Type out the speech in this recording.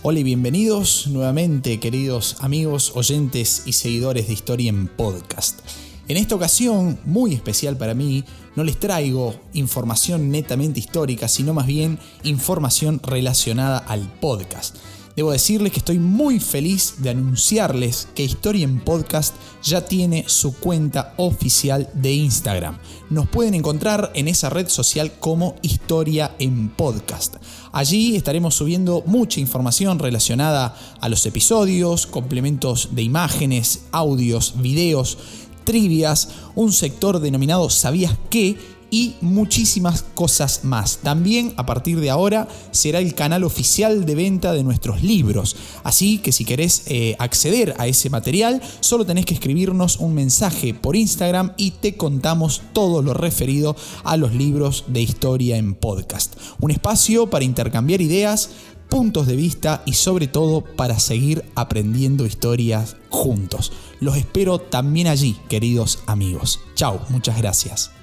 Hola y bienvenidos nuevamente queridos amigos, oyentes y seguidores de Historia en Podcast. En esta ocasión, muy especial para mí, no les traigo información netamente histórica, sino más bien información relacionada al podcast. Debo decirles que estoy muy feliz de anunciarles que Historia en Podcast ya tiene su cuenta oficial de Instagram. Nos pueden encontrar en esa red social como Historia en Podcast. Allí estaremos subiendo mucha información relacionada a los episodios, complementos de imágenes, audios, videos, trivias, un sector denominado ¿Sabías qué? Y muchísimas cosas más. También a partir de ahora será el canal oficial de venta de nuestros libros. Así que si querés eh, acceder a ese material, solo tenés que escribirnos un mensaje por Instagram y te contamos todo lo referido a los libros de historia en podcast. Un espacio para intercambiar ideas, puntos de vista y sobre todo para seguir aprendiendo historias juntos. Los espero también allí, queridos amigos. Chao, muchas gracias.